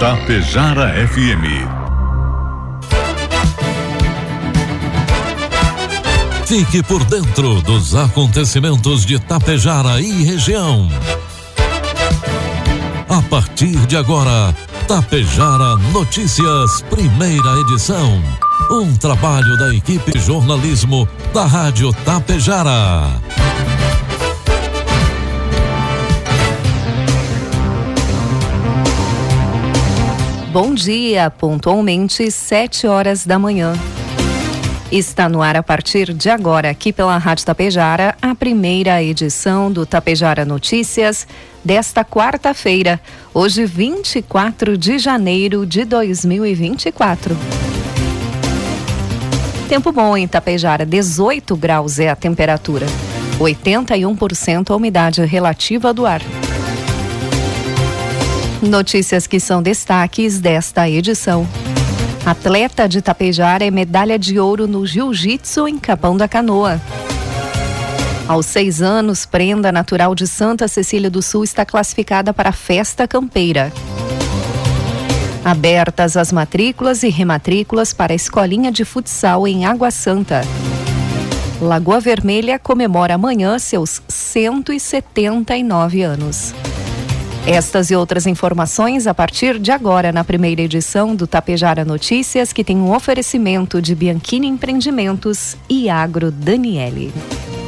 Tapejara FM. Fique por dentro dos acontecimentos de Tapejara e região. A partir de agora, Tapejara Notícias, primeira edição. Um trabalho da equipe jornalismo da Rádio Tapejara. Bom dia, pontualmente sete horas da manhã. Está no ar a partir de agora, aqui pela Rádio Tapejara, a primeira edição do Tapejara Notícias desta quarta-feira, hoje 24 de janeiro de 2024. Tempo bom em Tapejara, 18 graus é a temperatura, 81% a umidade relativa do ar. Notícias que são destaques desta edição. Atleta de Tapejara é medalha de ouro no Jiu-Jitsu em Capão da Canoa. Aos seis anos, prenda natural de Santa Cecília do Sul está classificada para a festa campeira. Abertas as matrículas e rematrículas para a escolinha de futsal em Água Santa. Lagoa Vermelha comemora amanhã seus 179 anos. Estas e outras informações a partir de agora na primeira edição do Tapejara Notícias, que tem um oferecimento de Bianchini Empreendimentos e Agro Daniele.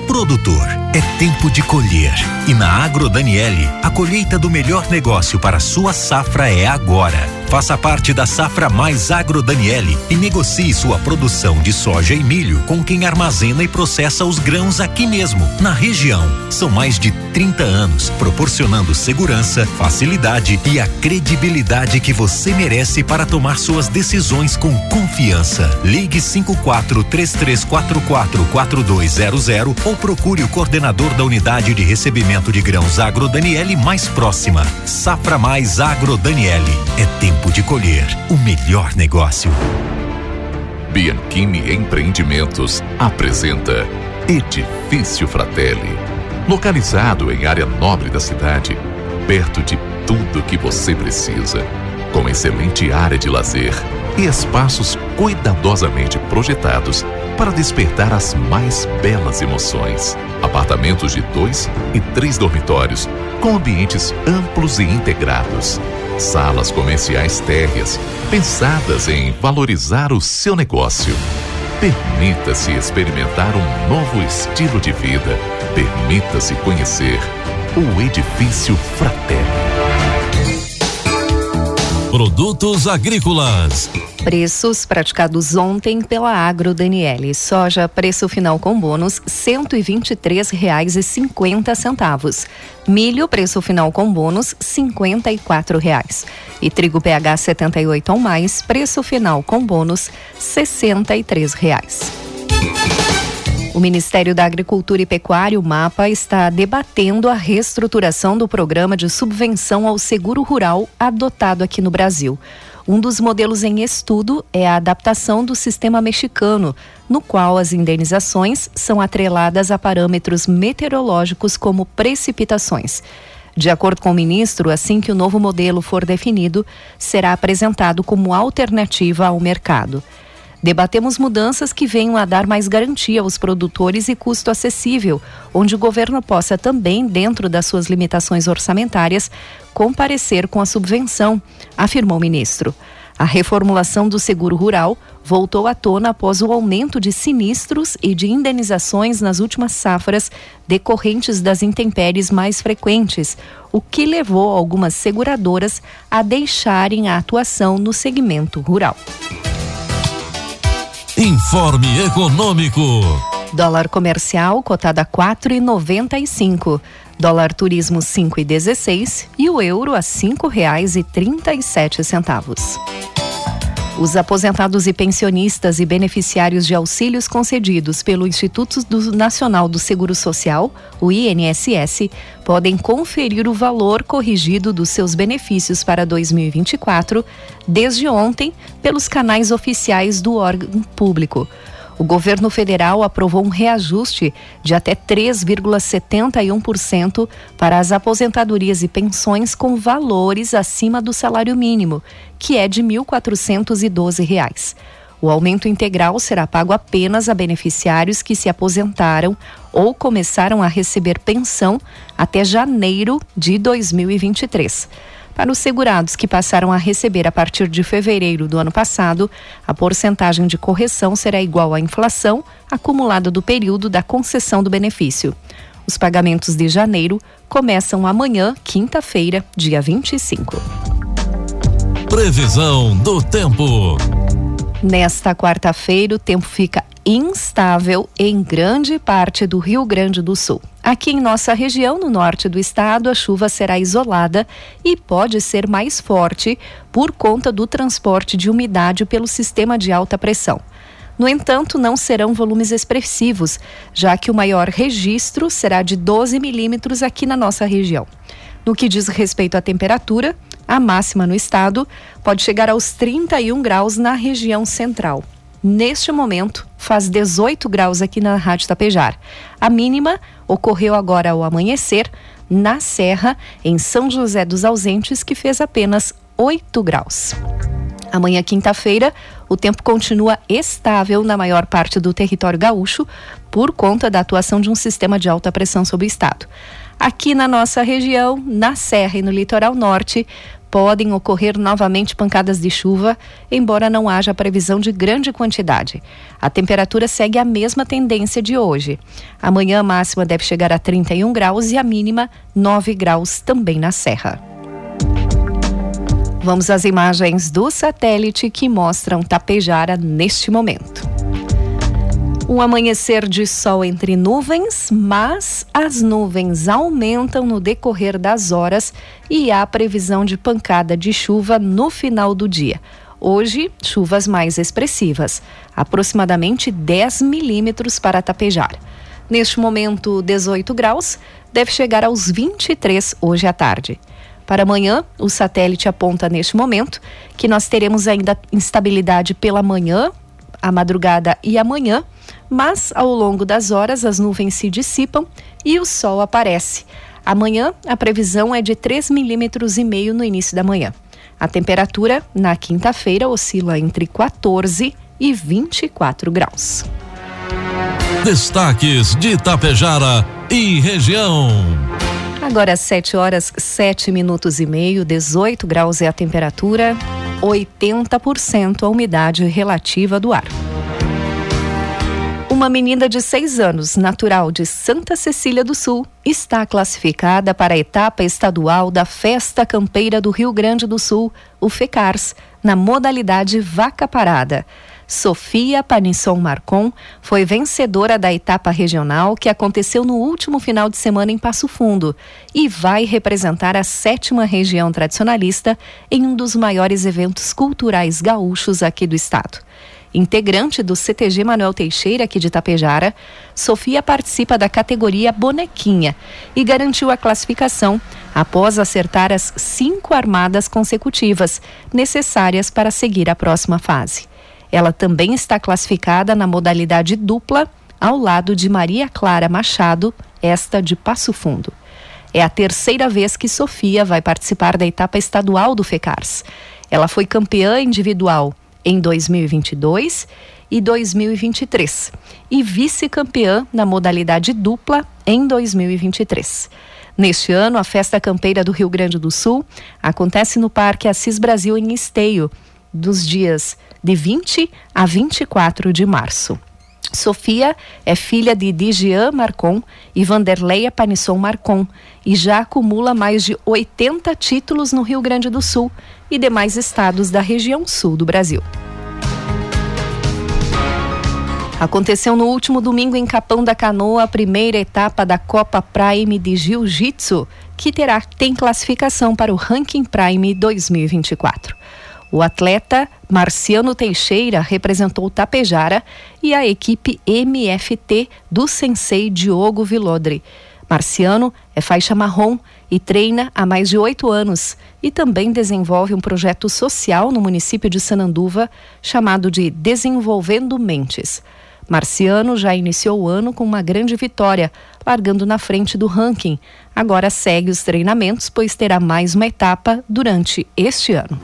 Produtor, é tempo de colher. E na Agro Daniele, a colheita do melhor negócio para sua safra é agora. Faça parte da Safra Mais Agro Daniele e negocie sua produção de soja e milho com quem armazena e processa os grãos aqui mesmo, na região. São mais de 30 anos proporcionando segurança, facilidade e a credibilidade que você merece para tomar suas decisões com confiança. Ligue 54 3344 4200 ou procure o coordenador da unidade de recebimento de grãos Agro Daniele mais próxima. Safra Mais Agro Daniele. É tempo tempo de colher o melhor negócio. Bianchini Empreendimentos apresenta Edifício Fratelli. Localizado em área nobre da cidade, perto de tudo que você precisa, com excelente área de lazer e espaços cuidadosamente projetados para despertar as mais belas emoções. Apartamentos de dois e três dormitórios, com ambientes amplos e integrados salas comerciais térreas, pensadas em valorizar o seu negócio. Permita-se experimentar um novo estilo de vida. Permita-se conhecer o Edifício Fraterno. Produtos agrícolas. Preços praticados ontem pela Agro Daniele. Soja, preço final com bônus, R$ 123,50. Milho, preço final com bônus, R$ 54,00. E trigo PH 78 ou mais, preço final com bônus, R$ 63,00. O Ministério da Agricultura e Pecuária, o MAPA, está debatendo a reestruturação do programa de subvenção ao seguro rural adotado aqui no Brasil. Um dos modelos em estudo é a adaptação do sistema mexicano, no qual as indenizações são atreladas a parâmetros meteorológicos como precipitações. De acordo com o ministro, assim que o novo modelo for definido, será apresentado como alternativa ao mercado. Debatemos mudanças que venham a dar mais garantia aos produtores e custo acessível, onde o governo possa também, dentro das suas limitações orçamentárias, comparecer com a subvenção, afirmou o ministro. A reformulação do seguro rural voltou à tona após o aumento de sinistros e de indenizações nas últimas safras decorrentes das intempéries mais frequentes, o que levou algumas seguradoras a deixarem a atuação no segmento rural. Informe Econômico. Dólar comercial cotada a 4,95. Dólar turismo 5,16 e o euro a cinco reais e trinta e sete centavos. Os aposentados e pensionistas e beneficiários de auxílios concedidos pelo Instituto Nacional do Seguro Social, o INSS, podem conferir o valor corrigido dos seus benefícios para 2024 desde ontem pelos canais oficiais do órgão público. O governo federal aprovou um reajuste de até 3,71% para as aposentadorias e pensões com valores acima do salário mínimo, que é de R$ 1.412. O aumento integral será pago apenas a beneficiários que se aposentaram ou começaram a receber pensão até janeiro de 2023. Para os segurados que passaram a receber a partir de fevereiro do ano passado, a porcentagem de correção será igual à inflação acumulada do período da concessão do benefício. Os pagamentos de janeiro começam amanhã, quinta-feira, dia 25. Previsão do tempo. Nesta quarta-feira, o tempo fica instável em grande parte do Rio Grande do Sul. Aqui em nossa região, no norte do estado, a chuva será isolada e pode ser mais forte por conta do transporte de umidade pelo sistema de alta pressão. No entanto, não serão volumes expressivos, já que o maior registro será de 12 milímetros aqui na nossa região. No que diz respeito à temperatura, a máxima no estado pode chegar aos 31 graus na região central. Neste momento, faz 18 graus aqui na Rádio Tapejar. A mínima ocorreu agora ao amanhecer na Serra, em São José dos Ausentes, que fez apenas 8 graus. Amanhã, quinta-feira, o tempo continua estável na maior parte do território gaúcho por conta da atuação de um sistema de alta pressão sobre o estado. Aqui na nossa região, na Serra e no litoral norte, podem ocorrer novamente pancadas de chuva, embora não haja previsão de grande quantidade. A temperatura segue a mesma tendência de hoje. Amanhã a máxima deve chegar a 31 graus e a mínima 9 graus também na Serra. Vamos às imagens do satélite que mostram Tapejara neste momento. Um amanhecer de sol entre nuvens, mas as nuvens aumentam no decorrer das horas e há previsão de pancada de chuva no final do dia. Hoje, chuvas mais expressivas, aproximadamente 10 milímetros para tapejar. Neste momento, 18 graus, deve chegar aos 23 hoje à tarde. Para amanhã, o satélite aponta neste momento que nós teremos ainda instabilidade pela manhã, a madrugada e amanhã mas ao longo das horas as nuvens se dissipam e o sol aparece. Amanhã a previsão é de 3 milímetros e meio no início da manhã. A temperatura na quinta-feira oscila entre 14 e 24 graus. Destaques de Itapejara e região. Agora 7 horas 7 minutos e meio, 18 graus é a temperatura, 80% a umidade relativa do ar. Uma menina de seis anos, natural de Santa Cecília do Sul, está classificada para a etapa estadual da Festa Campeira do Rio Grande do Sul, o FECARS, na modalidade Vaca Parada. Sofia Panisson Marcon foi vencedora da etapa regional que aconteceu no último final de semana em Passo Fundo e vai representar a sétima região tradicionalista em um dos maiores eventos culturais gaúchos aqui do estado. Integrante do CTG Manuel Teixeira, aqui de Tapejara, Sofia participa da categoria Bonequinha e garantiu a classificação após acertar as cinco armadas consecutivas necessárias para seguir a próxima fase. Ela também está classificada na modalidade dupla, ao lado de Maria Clara Machado, esta de Passo Fundo. É a terceira vez que Sofia vai participar da etapa estadual do FECARS. Ela foi campeã individual em 2022 e 2023 e vice-campeã na modalidade dupla em 2023. Neste ano, a Festa Campeira do Rio Grande do Sul acontece no Parque Assis Brasil em Esteio, dos dias de 20 a 24 de março. Sofia é filha de Digian Marcon e Vanderleia Panisson Marcon e já acumula mais de 80 títulos no Rio Grande do Sul e demais estados da região sul do Brasil. Aconteceu no último domingo em Capão da Canoa a primeira etapa da Copa Prime de Jiu-Jitsu, que terá tem classificação para o Ranking Prime 2024. O atleta Marciano Teixeira representou Tapejara e a equipe MFT do sensei Diogo Vilodre. Marciano é faixa marrom e treina há mais de oito anos e também desenvolve um projeto social no município de Sananduva chamado de Desenvolvendo Mentes. Marciano já iniciou o ano com uma grande vitória, largando na frente do ranking. Agora segue os treinamentos, pois terá mais uma etapa durante este ano.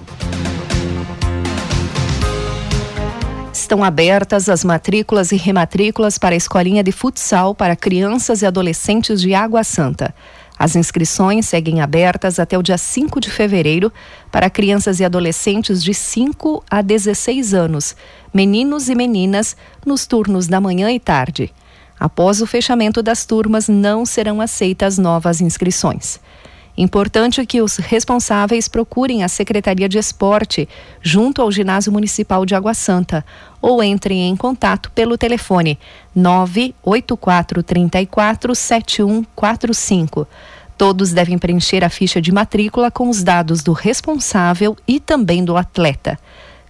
Estão abertas as matrículas e rematrículas para a escolinha de futsal para crianças e adolescentes de Água Santa. As inscrições seguem abertas até o dia 5 de fevereiro para crianças e adolescentes de 5 a 16 anos, meninos e meninas, nos turnos da manhã e tarde. Após o fechamento das turmas, não serão aceitas novas inscrições. Importante que os responsáveis procurem a Secretaria de Esporte junto ao Ginásio Municipal de Água Santa ou entrem em contato pelo telefone 98434 7145. Todos devem preencher a ficha de matrícula com os dados do responsável e também do atleta.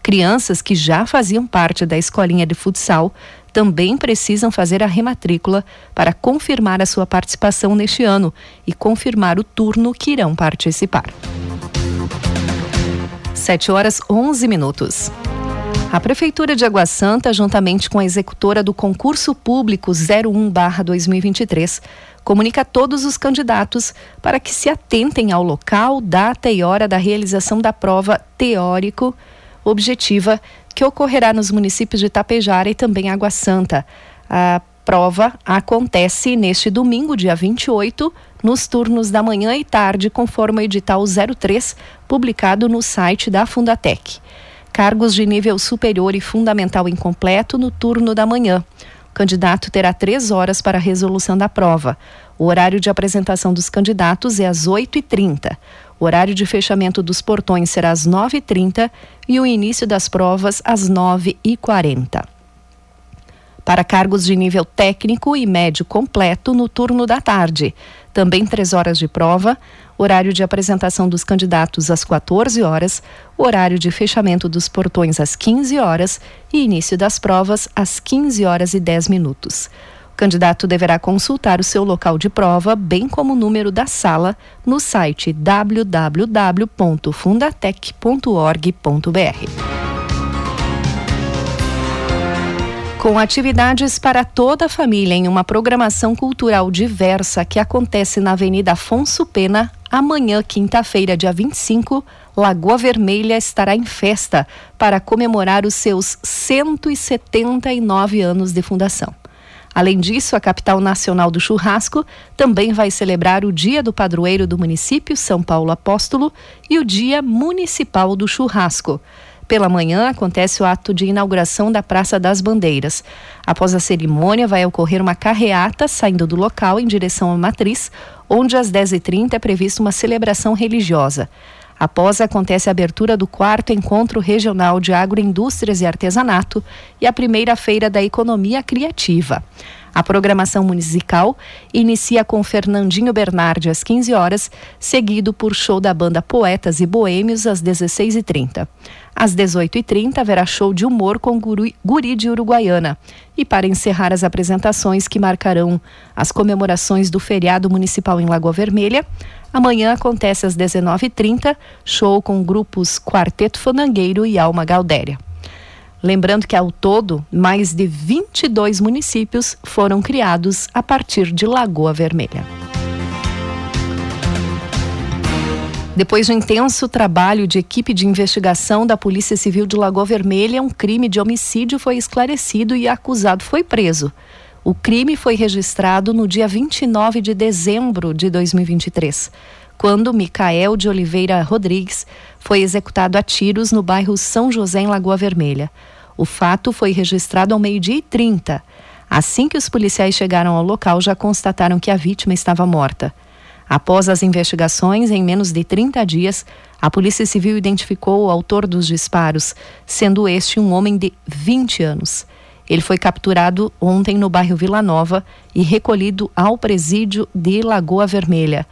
Crianças que já faziam parte da escolinha de futsal também precisam fazer a rematrícula para confirmar a sua participação neste ano e confirmar o turno que irão participar. 7 horas 11 minutos. A Prefeitura de Água Santa, juntamente com a executora do concurso público 01/2023, comunica a todos os candidatos para que se atentem ao local, data e hora da realização da prova teórico objetiva que ocorrerá nos municípios de Tapejara e também Água Santa. A prova acontece neste domingo, dia 28, nos turnos da manhã e tarde, conforme o edital 03, publicado no site da Fundatec. Cargos de nível superior e fundamental incompleto no turno da manhã. O candidato terá três horas para a resolução da prova. O horário de apresentação dos candidatos é às 8h30. O horário de fechamento dos portões será às 9h30 e o início das provas às 9h40. Para cargos de nível técnico e médio completo no turno da tarde. Também três horas de prova, horário de apresentação dos candidatos às 14 horas, horário de fechamento dos portões às 15 horas e início das provas às 15 horas e 10 minutos. O candidato deverá consultar o seu local de prova, bem como o número da sala, no site www.fundatec.org.br. Com atividades para toda a família em uma programação cultural diversa que acontece na Avenida Afonso Pena, amanhã, quinta-feira, dia 25, Lagoa Vermelha estará em festa para comemorar os seus 179 anos de fundação. Além disso, a capital nacional do churrasco também vai celebrar o Dia do Padroeiro do município, São Paulo Apóstolo, e o Dia Municipal do Churrasco. Pela manhã acontece o ato de inauguração da Praça das Bandeiras. Após a cerimônia, vai ocorrer uma carreata saindo do local em direção à matriz, onde às 10h30 é prevista uma celebração religiosa. Após acontece a abertura do quarto encontro regional de agroindústrias e artesanato e a primeira feira da economia criativa. A programação musical inicia com Fernandinho Bernardi às 15 horas, seguido por show da banda Poetas e Boêmios às 16h30. Às 18h30 haverá show de humor com Guri, Guri de Uruguaiana. E para encerrar as apresentações que marcarão as comemorações do feriado municipal em Lagoa Vermelha, amanhã acontece às 19h30 show com grupos Quarteto Fanangueiro e Alma Galdéria. Lembrando que ao todo, mais de 22 municípios foram criados a partir de Lagoa Vermelha. Depois de um intenso trabalho de equipe de investigação da Polícia Civil de Lagoa Vermelha, um crime de homicídio foi esclarecido e acusado foi preso. O crime foi registrado no dia 29 de dezembro de 2023, quando Micael de Oliveira Rodrigues foi executado a tiros no bairro São José, em Lagoa Vermelha. O fato foi registrado ao meio-dia e 30. Assim que os policiais chegaram ao local, já constataram que a vítima estava morta. Após as investigações, em menos de 30 dias, a Polícia Civil identificou o autor dos disparos, sendo este um homem de 20 anos. Ele foi capturado ontem no bairro Vila Nova e recolhido ao presídio de Lagoa Vermelha.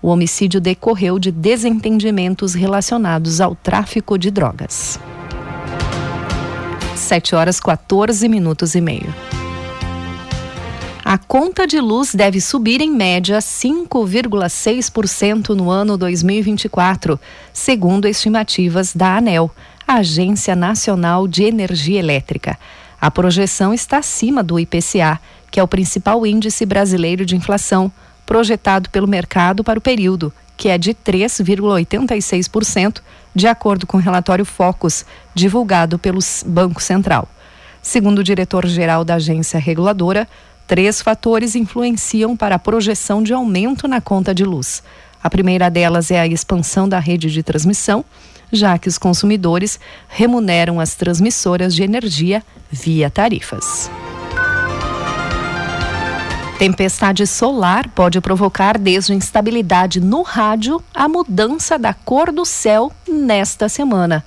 O homicídio decorreu de desentendimentos relacionados ao tráfico de drogas. 7 horas 14 minutos e meio. A conta de luz deve subir em média 5,6% no ano 2024, segundo estimativas da ANEL, Agência Nacional de Energia Elétrica. A projeção está acima do IPCA, que é o principal índice brasileiro de inflação, projetado pelo mercado para o período, que é de 3,86%, de acordo com o relatório Focus, divulgado pelo Banco Central. Segundo o diretor-geral da agência reguladora, três fatores influenciam para a projeção de aumento na conta de luz. A primeira delas é a expansão da rede de transmissão, já que os consumidores remuneram as transmissoras de energia via tarifas. Tempestade solar pode provocar desde instabilidade no rádio a mudança da cor do céu nesta semana.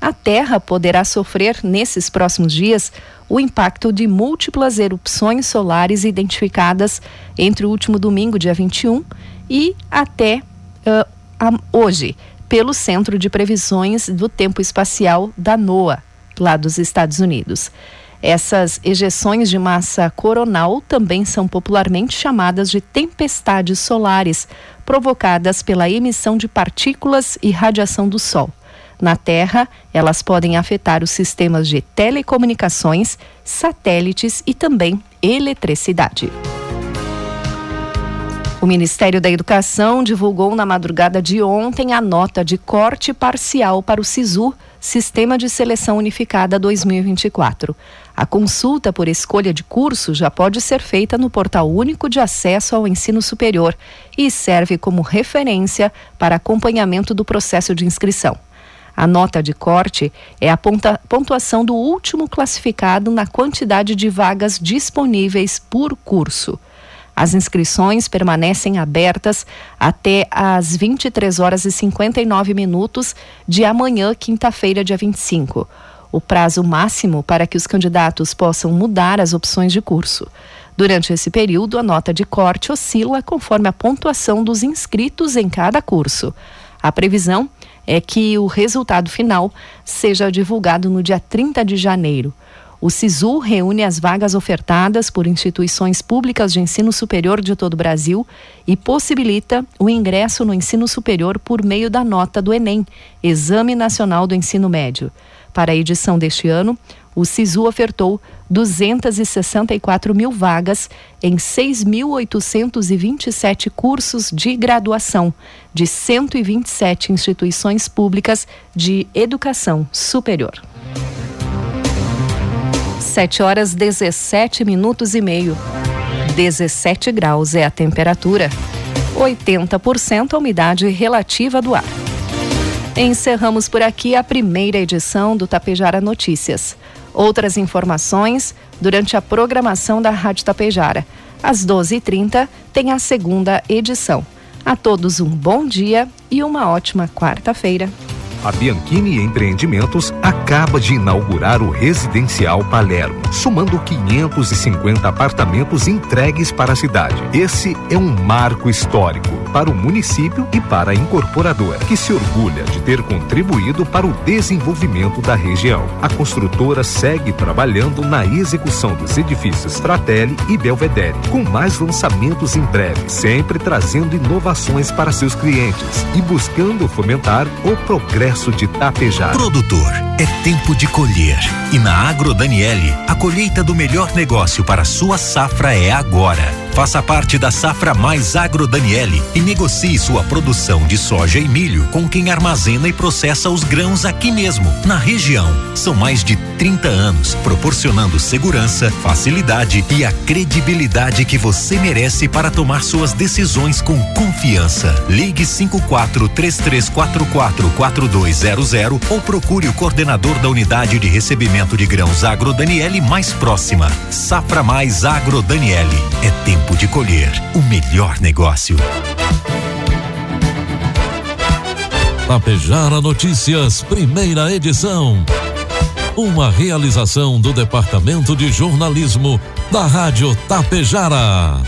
A Terra poderá sofrer nesses próximos dias o impacto de múltiplas erupções solares identificadas entre o último domingo, dia 21, e até uh, hoje, pelo Centro de Previsões do Tempo Espacial da NOAA, lá dos Estados Unidos. Essas ejeções de massa coronal também são popularmente chamadas de tempestades solares, provocadas pela emissão de partículas e radiação do Sol. Na Terra, elas podem afetar os sistemas de telecomunicações, satélites e também eletricidade. O Ministério da Educação divulgou na madrugada de ontem a nota de corte parcial para o SISU, Sistema de Seleção Unificada 2024. A consulta por escolha de curso já pode ser feita no Portal Único de Acesso ao Ensino Superior e serve como referência para acompanhamento do processo de inscrição. A nota de corte é a pontuação do último classificado na quantidade de vagas disponíveis por curso. As inscrições permanecem abertas até às 23 horas e 59 minutos de amanhã, quinta-feira, dia 25. O prazo máximo para que os candidatos possam mudar as opções de curso. Durante esse período, a nota de corte oscila conforme a pontuação dos inscritos em cada curso. A previsão é que o resultado final seja divulgado no dia 30 de janeiro. O SISU reúne as vagas ofertadas por instituições públicas de ensino superior de todo o Brasil e possibilita o ingresso no ensino superior por meio da nota do Enem, Exame Nacional do Ensino Médio. Para a edição deste ano, o SISU ofertou 264 mil vagas em 6.827 cursos de graduação de 127 instituições públicas de educação superior. 7 horas 17 minutos e meio. 17 graus é a temperatura. 80% a umidade relativa do ar. Encerramos por aqui a primeira edição do Tapejara Notícias. Outras informações durante a programação da Rádio Tapejara. Às 12h30 tem a segunda edição. A todos um bom dia e uma ótima quarta-feira. A Bianchini Empreendimentos acaba de inaugurar o Residencial Palermo, somando 550 apartamentos entregues para a cidade. Esse é um marco histórico para o município e para a incorporadora, que se orgulha de ter contribuído para o desenvolvimento da região. A construtora segue trabalhando na execução dos edifícios Fratelli e Belvedere, com mais lançamentos em breve, sempre trazendo inovações para seus clientes e buscando fomentar o progresso de Tapejar. Produtor, é tempo de colher. E na Agro Daniele, a colheita do melhor negócio para sua safra é agora. Faça parte da safra mais Agro Daniele e negocie sua produção de soja e milho com quem armazena e processa os grãos aqui mesmo, na região. São mais de 30 anos proporcionando segurança, facilidade e a credibilidade que você merece para tomar suas decisões com confiança. Ligue 54 3344 4200 ou procure o coordenador da unidade de recebimento de grãos Agro Daniele mais próxima. Safra mais Agro Daniele. É tempo tempo de colher o melhor negócio. Tapejara Notícias, primeira edição. Uma realização do Departamento de Jornalismo da Rádio Tapejara.